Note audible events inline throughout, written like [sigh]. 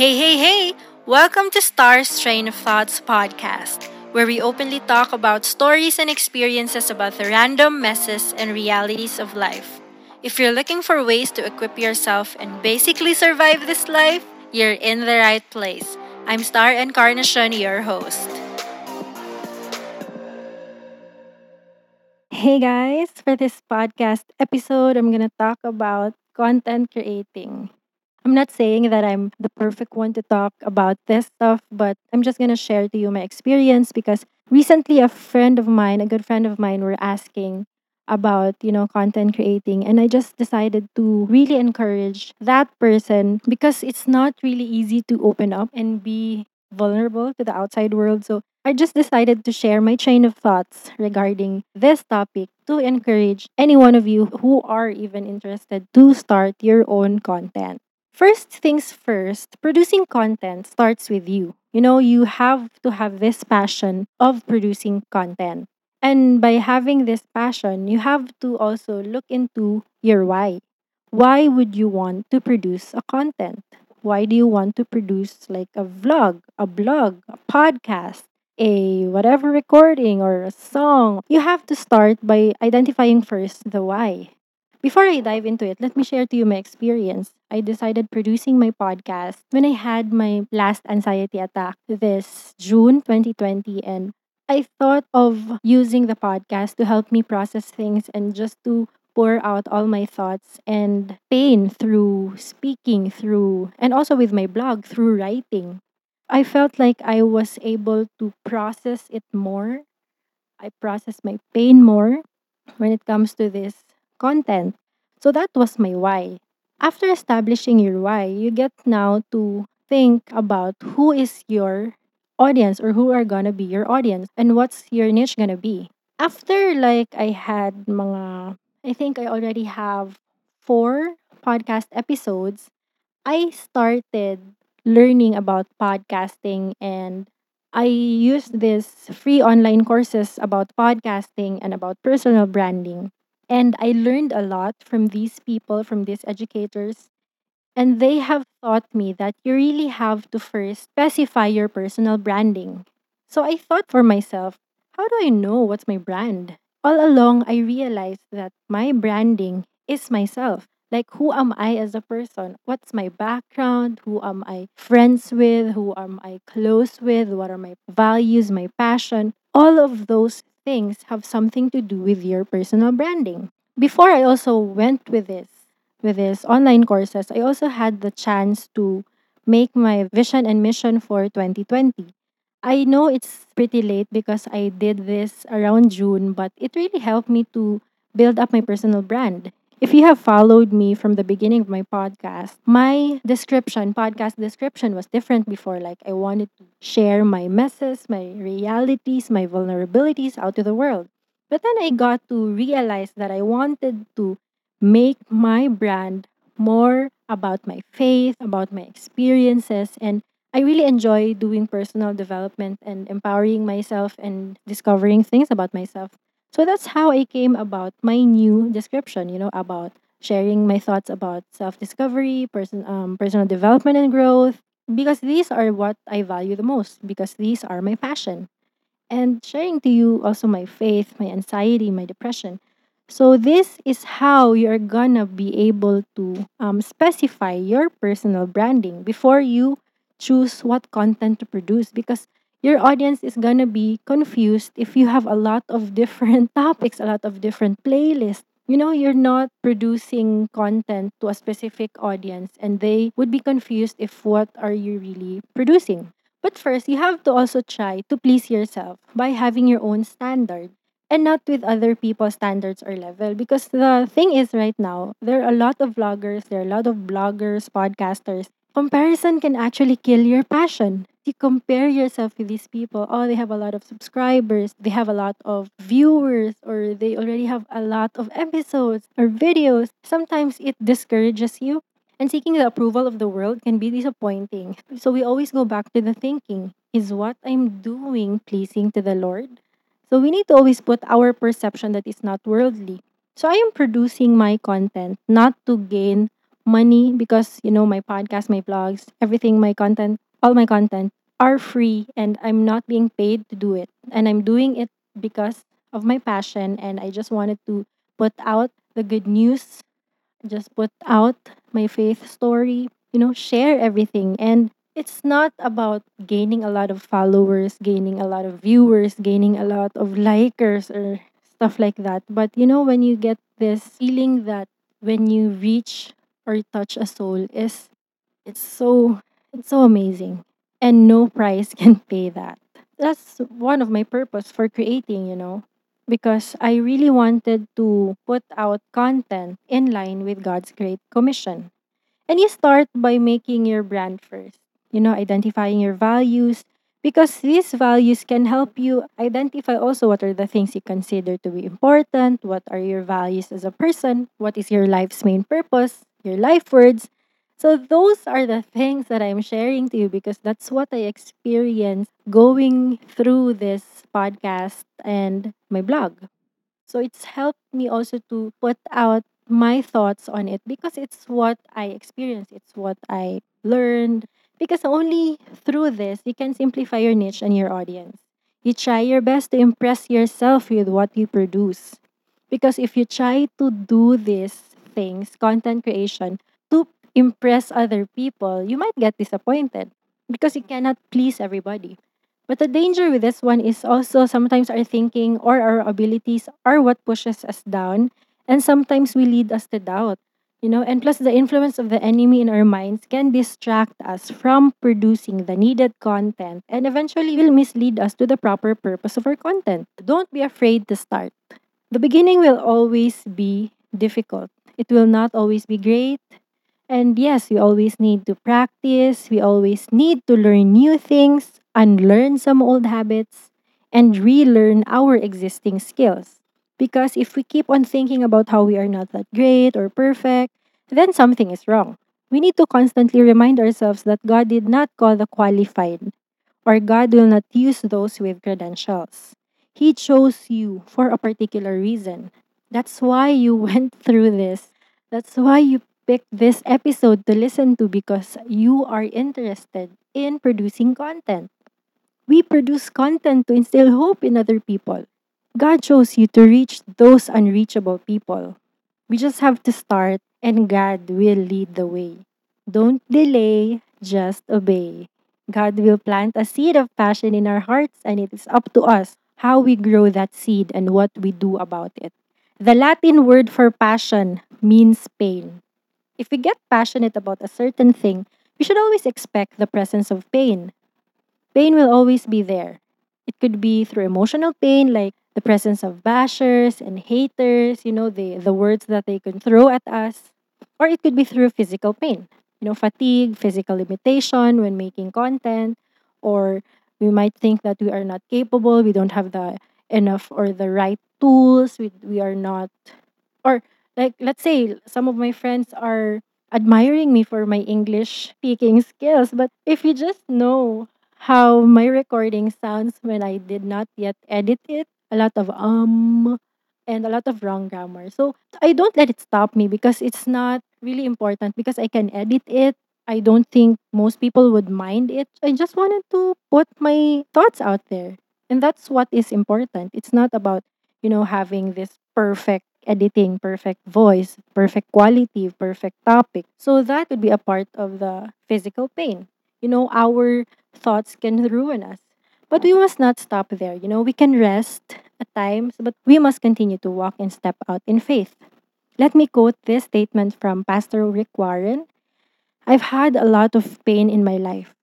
Hey, hey, hey! Welcome to Star's Train of Thoughts podcast, where we openly talk about stories and experiences about the random messes and realities of life. If you're looking for ways to equip yourself and basically survive this life, you're in the right place. I'm Star Encarnacion, your host. Hey guys, for this podcast episode, I'm going to talk about content creating. I'm not saying that I'm the perfect one to talk about this stuff, but I'm just going to share to you my experience because recently a friend of mine, a good friend of mine, were asking about, you know, content creating. And I just decided to really encourage that person because it's not really easy to open up and be vulnerable to the outside world. So I just decided to share my train of thoughts regarding this topic to encourage any one of you who are even interested to start your own content. First things first, producing content starts with you. You know, you have to have this passion of producing content. And by having this passion, you have to also look into your why. Why would you want to produce a content? Why do you want to produce like a vlog, a blog, a podcast, a whatever recording or a song? You have to start by identifying first the why. Before I dive into it, let me share to you my experience. I decided producing my podcast when I had my last anxiety attack this June 2020 and I thought of using the podcast to help me process things and just to pour out all my thoughts and pain through speaking through and also with my blog through writing. I felt like I was able to process it more. I process my pain more when it comes to this content. So that was my why. After establishing your why, you get now to think about who is your audience or who are gonna be your audience and what's your niche gonna be. After like I had mga I think I already have four podcast episodes, I started learning about podcasting and I used this free online courses about podcasting and about personal branding. And I learned a lot from these people, from these educators. And they have taught me that you really have to first specify your personal branding. So I thought for myself, how do I know what's my brand? All along, I realized that my branding is myself. Like, who am I as a person? What's my background? Who am I friends with? Who am I close with? What are my values, my passion? All of those things have something to do with your personal branding. Before I also went with this, with this online courses, I also had the chance to make my vision and mission for 2020. I know it's pretty late because I did this around June, but it really helped me to build up my personal brand. If you have followed me from the beginning of my podcast, my description, podcast description was different before. Like I wanted to share my messes, my realities, my vulnerabilities out to the world. But then I got to realize that I wanted to make my brand more about my faith, about my experiences, and I really enjoy doing personal development and empowering myself and discovering things about myself. So that's how I came about my new description, you know, about sharing my thoughts about self-discovery, person um, personal development and growth because these are what I value the most because these are my passion. And sharing to you also my faith, my anxiety, my depression. So this is how you're gonna be able to um, specify your personal branding before you choose what content to produce because your audience is gonna be confused if you have a lot of different [laughs] topics, a lot of different playlists. You know, you're not producing content to a specific audience and they would be confused if what are you really producing. But first, you have to also try to please yourself by having your own standard and not with other people's standards or level. Because the thing is, right now, there are a lot of vloggers, there are a lot of bloggers, podcasters. Comparison can actually kill your passion. You compare yourself with these people. Oh, they have a lot of subscribers, they have a lot of viewers, or they already have a lot of episodes or videos. Sometimes it discourages you. And seeking the approval of the world can be disappointing. So we always go back to the thinking is what I'm doing pleasing to the Lord? So we need to always put our perception that is not worldly. So I am producing my content not to gain money because you know my podcast, my vlogs, everything, my content, all my content are free and I'm not being paid to do it. And I'm doing it because of my passion and I just wanted to put out the good news, just put out my faith story, you know, share everything. And it's not about gaining a lot of followers, gaining a lot of viewers, gaining a lot of likers or stuff like that. But you know, when you get this feeling that when you reach or touch a soul is it's so it's so amazing. And no [laughs] price can pay that. That's one of my purpose for creating, you know, because I really wanted to put out content in line with God's great commission. And you start by making your brand first, you know, identifying your values, because these values can help you identify also what are the things you consider to be important, what are your values as a person, what is your life's main purpose, your life words. So, those are the things that I'm sharing to you because that's what I experienced going through this podcast and my blog. So it's helped me also to put out my thoughts on it because it's what I experienced, it's what I learned. Because only through this you can simplify your niche and your audience. You try your best to impress yourself with what you produce. Because if you try to do these things, content creation, impress other people, you might get disappointed because you cannot please everybody. But the danger with this one is also sometimes our thinking or our abilities are what pushes us down, and sometimes we lead us to doubt. You know, and plus the influence of the enemy in our minds can distract us from producing the needed content and eventually will mislead us to the proper purpose of our content. Don't be afraid to start. The beginning will always be difficult. It will not always be great. And yes, we always need to practice. We always need to learn new things, unlearn some old habits, and relearn our existing skills. Because if we keep on thinking about how we are not that great or perfect, then something is wrong. We need to constantly remind ourselves that God did not call the qualified, or God will not use those with credentials. He chose you for a particular reason. That's why you [laughs] went through this. That's why you picked this episode to listen to because you are interested in producing content. We produce content to instill hope in other people. God chose you to reach those unreachable people. We just have to start, and God will lead the way. Don't delay, just obey. God will plant a seed of passion in our hearts, and it is up to us how we grow that seed and what we do about it. The Latin word for passion means pain. If we get passionate about a certain thing, we should always expect the presence of pain. Pain will always be there. It could be through emotional pain, like the presence of bashers and haters, you know, the, the words that they can throw at us. Or it could be through physical pain, you know, fatigue, physical limitation when making content, or we might think that we are not capable, we don't have the enough or the right tools, we, we are not, or like, let's say some of my friends are admiring me for my English speaking skills, but if you just know how my recording sounds when I did not yet edit it, a lot of um and a lot of wrong grammar. So I don't let it stop me because it's not really important because I can edit it. I don't think most people would mind it. I just wanted to put my thoughts out there. And that's what is important. It's not about, you know, having this perfect editing, perfect voice, perfect quality, perfect topic. So that would be a part of the physical pain. You know, our thoughts can ruin us. But we must not stop there. You know, we can rest at times, but we must continue to walk and step out in faith. Let me quote this statement from Pastor Rick Warren I've had a lot of pain in my life.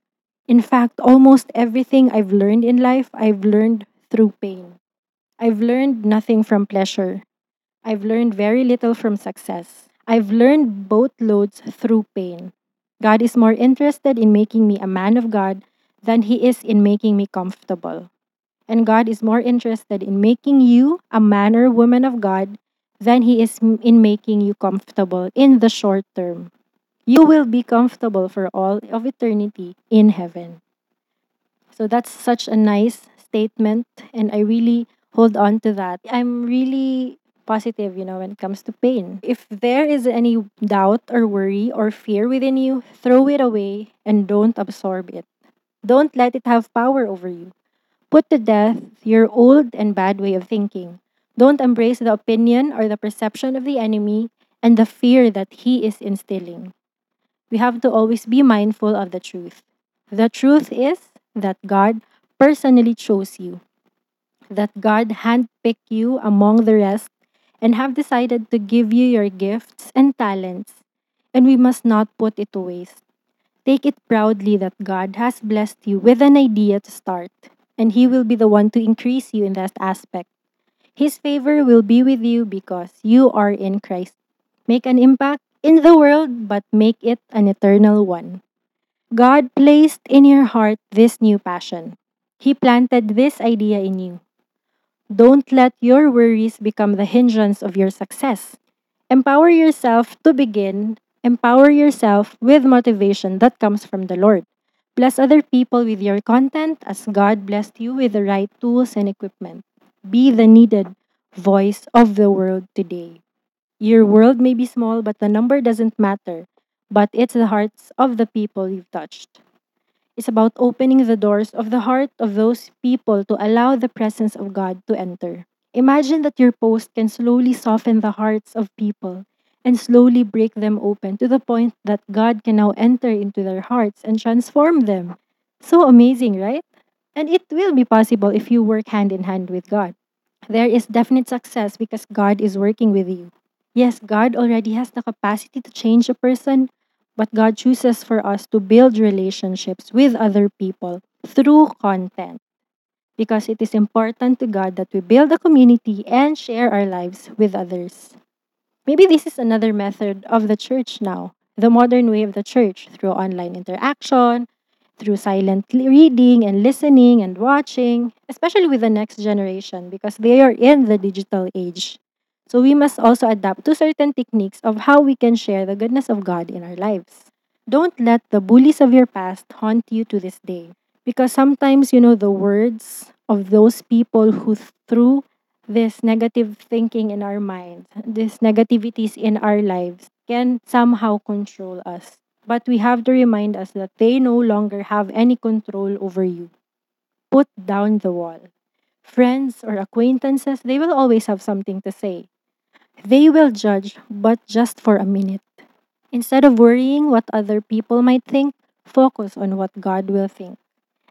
In fact, almost everything I've learned in life, I've learned through pain. I've learned nothing from pleasure. I've learned very little from success. I've learned both loads through pain. God is more interested in making me a man of God than He is in making me comfortable. And God is more interested in making you a man or woman of God than He is in making you comfortable in the short term. You will be comfortable for all of eternity in heaven. So that's such a nice statement, and I really hold on to that. I'm really positive, you know, when it comes to pain. If there is any doubt or worry or fear within you, throw it away and don't absorb it. Don't let it have power over you. Put to death your old and bad way of thinking. Don't embrace the opinion or the perception of the enemy and the fear that he is instilling. We have to always be mindful of the truth. The truth is that God personally chose you, that God handpicked you among the rest and have decided to give you your gifts and talents, and we must not put it to waste. Take it proudly that God has blessed you with an idea to start, and He will be the one to increase you in that aspect. His favor will be with you because you are in Christ. Make an impact in the world, but make it an eternal one. God placed in your heart this new passion. He planted this idea in you. Don't let your worries become the hindrance of your success. Empower yourself to begin. Empower yourself with motivation that comes from the Lord. Bless other people with your content as God blessed you with the right tools and equipment. Be the needed voice of the world today. Your world may be small, but the number doesn't matter. But it's the hearts of the people you've touched. It's about opening the doors of the heart of those people to allow the presence of God to enter. Imagine that your post can slowly soften the hearts of people and slowly break them open to the point that God can now enter into their hearts and transform them. So amazing, right? And it will be possible if you work hand in hand with God. There is definite success because God is working with you. Yes, God already has the capacity to change a person, but God chooses for us to build relationships with other people through content because it is important to God that we build a community and share our lives with others. Maybe this is another method of the church now, the modern way of the church through online interaction, through silent reading and listening and watching, especially with the next generation because they are in the digital age. So we must also adapt to certain techniques of how we can share the goodness of God in our lives. Don't let the bullies of your past haunt you to this day because sometimes, you know, the words of those people who threw this negative thinking in our minds, this negativities in our lives can somehow control us. But we have to remind us that they no longer have any control over you. Put down the wall. Friends or acquaintances, they will always have something to say. They will judge, but just for a minute. Instead of worrying what other people might think, focus on what God will think.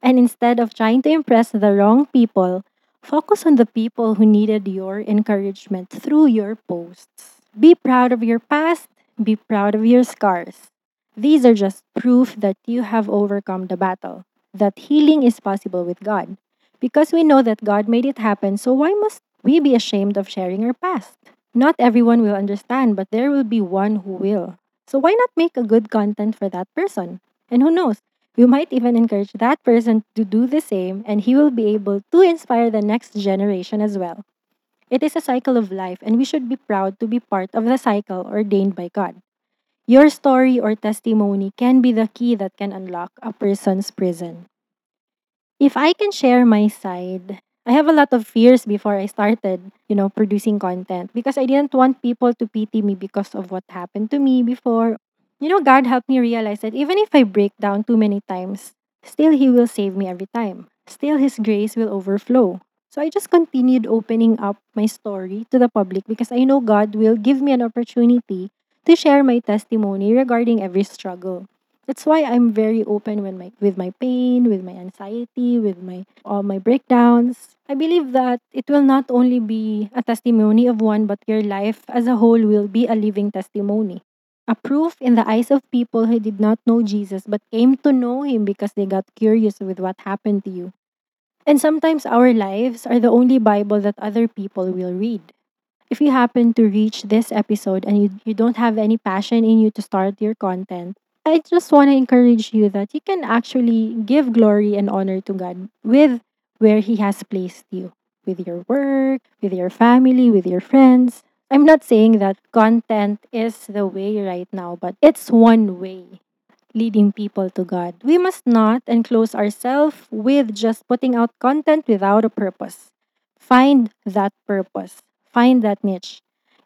And instead of trying to impress the wrong people, focus on the people who needed your encouragement through your posts. Be proud of your past, be proud of your scars. These are just proof that you have overcome the battle, that healing is possible with God. Because we know that God made it happen, so why must we be ashamed of sharing our past? Not everyone will understand, but there will be one who will. So why not make a good content for that person? And who knows, you might even encourage that person to do the same and he will be able to inspire the next generation as well. It is a cycle of life and we should be proud to be part of the cycle ordained by God. Your story or testimony can be the key that can unlock a person's prison. If I can share my side, I have a lot of fears before I started, you know, producing content because I didn't want people to pity me because of what happened to me before. You know, God helped me realize that even if I break down too many times, still He will save me every time. Still His grace will overflow. So I just continued opening up my story to the public because I know God will give me an opportunity to share my testimony regarding every struggle. That's why I'm very open when my with my pain, with my anxiety, with my all my breakdowns. I believe that it will not only be a testimony of one, but your life as a whole will be a living testimony. A proof in the eyes of people who did not know Jesus but came to know him because they got curious with what happened to you. And sometimes our lives are the only Bible that other people will read. If you happen to reach this episode and you, you don't have any passion in you to start your content, I just want to encourage you that you can actually give glory and honor to God with where He has placed you, with your work, with your family, with your friends. I'm not saying that content is the way right now, but it's one way leading people to God. We must not enclose ourselves with just putting out content without a purpose. Find that purpose, find that niche.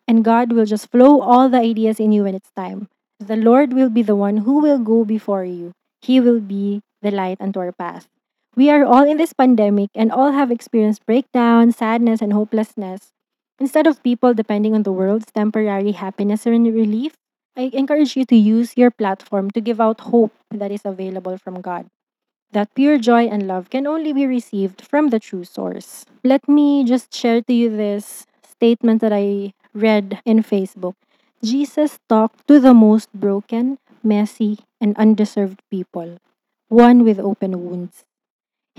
and God will just flow all the ideas in you when it's time. The Lord will be the one who will go before you. He will be the light unto our path. We are all in this pandemic and all have experienced breakdown, sadness, and hopelessness. Instead of people depending on the world's temporary happiness or relief, I encourage you to use your platform to give out hope that is available from God. That pure joy and love can only be received from the true source. Let me just share to you this statement that I read in Facebook. Jesus talked to the most broken, messy, and undeserved people, one with open wounds.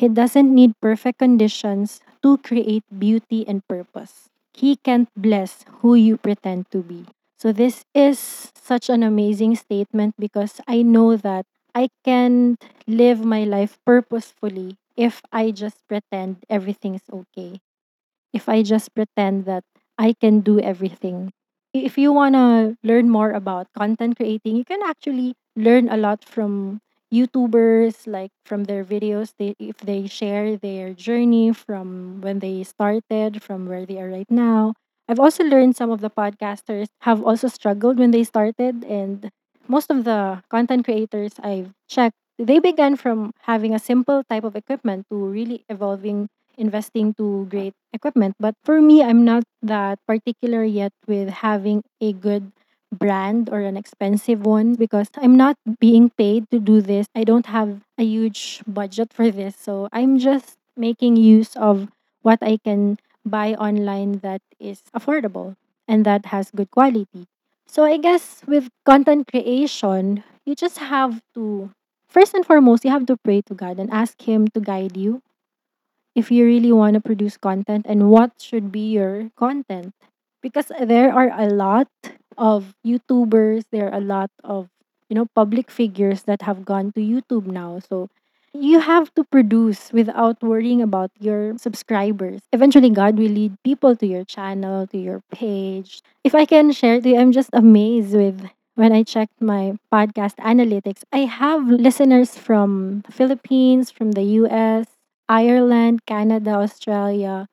He doesn't need perfect conditions to create beauty and purpose. He can't bless who you pretend to be. So, this is such an amazing statement because I know that I can live my life purposefully if I just pretend everything's okay. If I just pretend that I can do everything. If you want to learn more about content creating, you can actually learn a lot from YouTubers like from their videos they if they share their journey from when they started from where they are right now. I've also learned some of the podcasters have also struggled when they started and most of the content creators I've checked they began from having a simple type of equipment to really evolving investing to great equipment. But for me, I'm not that particular yet with having a good brand or an expensive one because I'm not being paid to do this. I don't have a huge budget for this. So I'm just making use of what I can buy online that is affordable and that has good quality. So I guess with content creation, you just have to first and foremost, you have to pray to God and ask him to guide you if you really want to produce content and what should be your content. Because there are a lot of YouTubers, there are a lot of, you know, public figures that have gone to YouTube now. So you have to produce without worrying about your subscribers. Eventually, God will lead people to your channel, to your page. If I can share to you, I'm just amazed with when I checked my podcast analytics. I have listeners from Philippines, from the US, Ireland, Canada, Australia,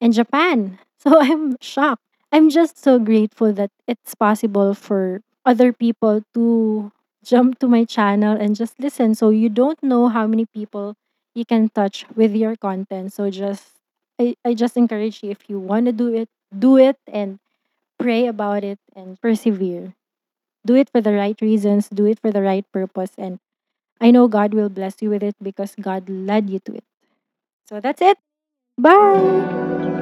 and Japan. [laughs] So I'm shocked. I'm just so grateful that it's possible for other people to jump to my channel and just listen. So you don't know how many people you can touch with your content. So just I, I just encourage you if you want to do it, do it and pray about it and persevere. Do it for the right reasons, do it for the right purpose and I know God will bless you with it because God led you to it. So that's it. Bye.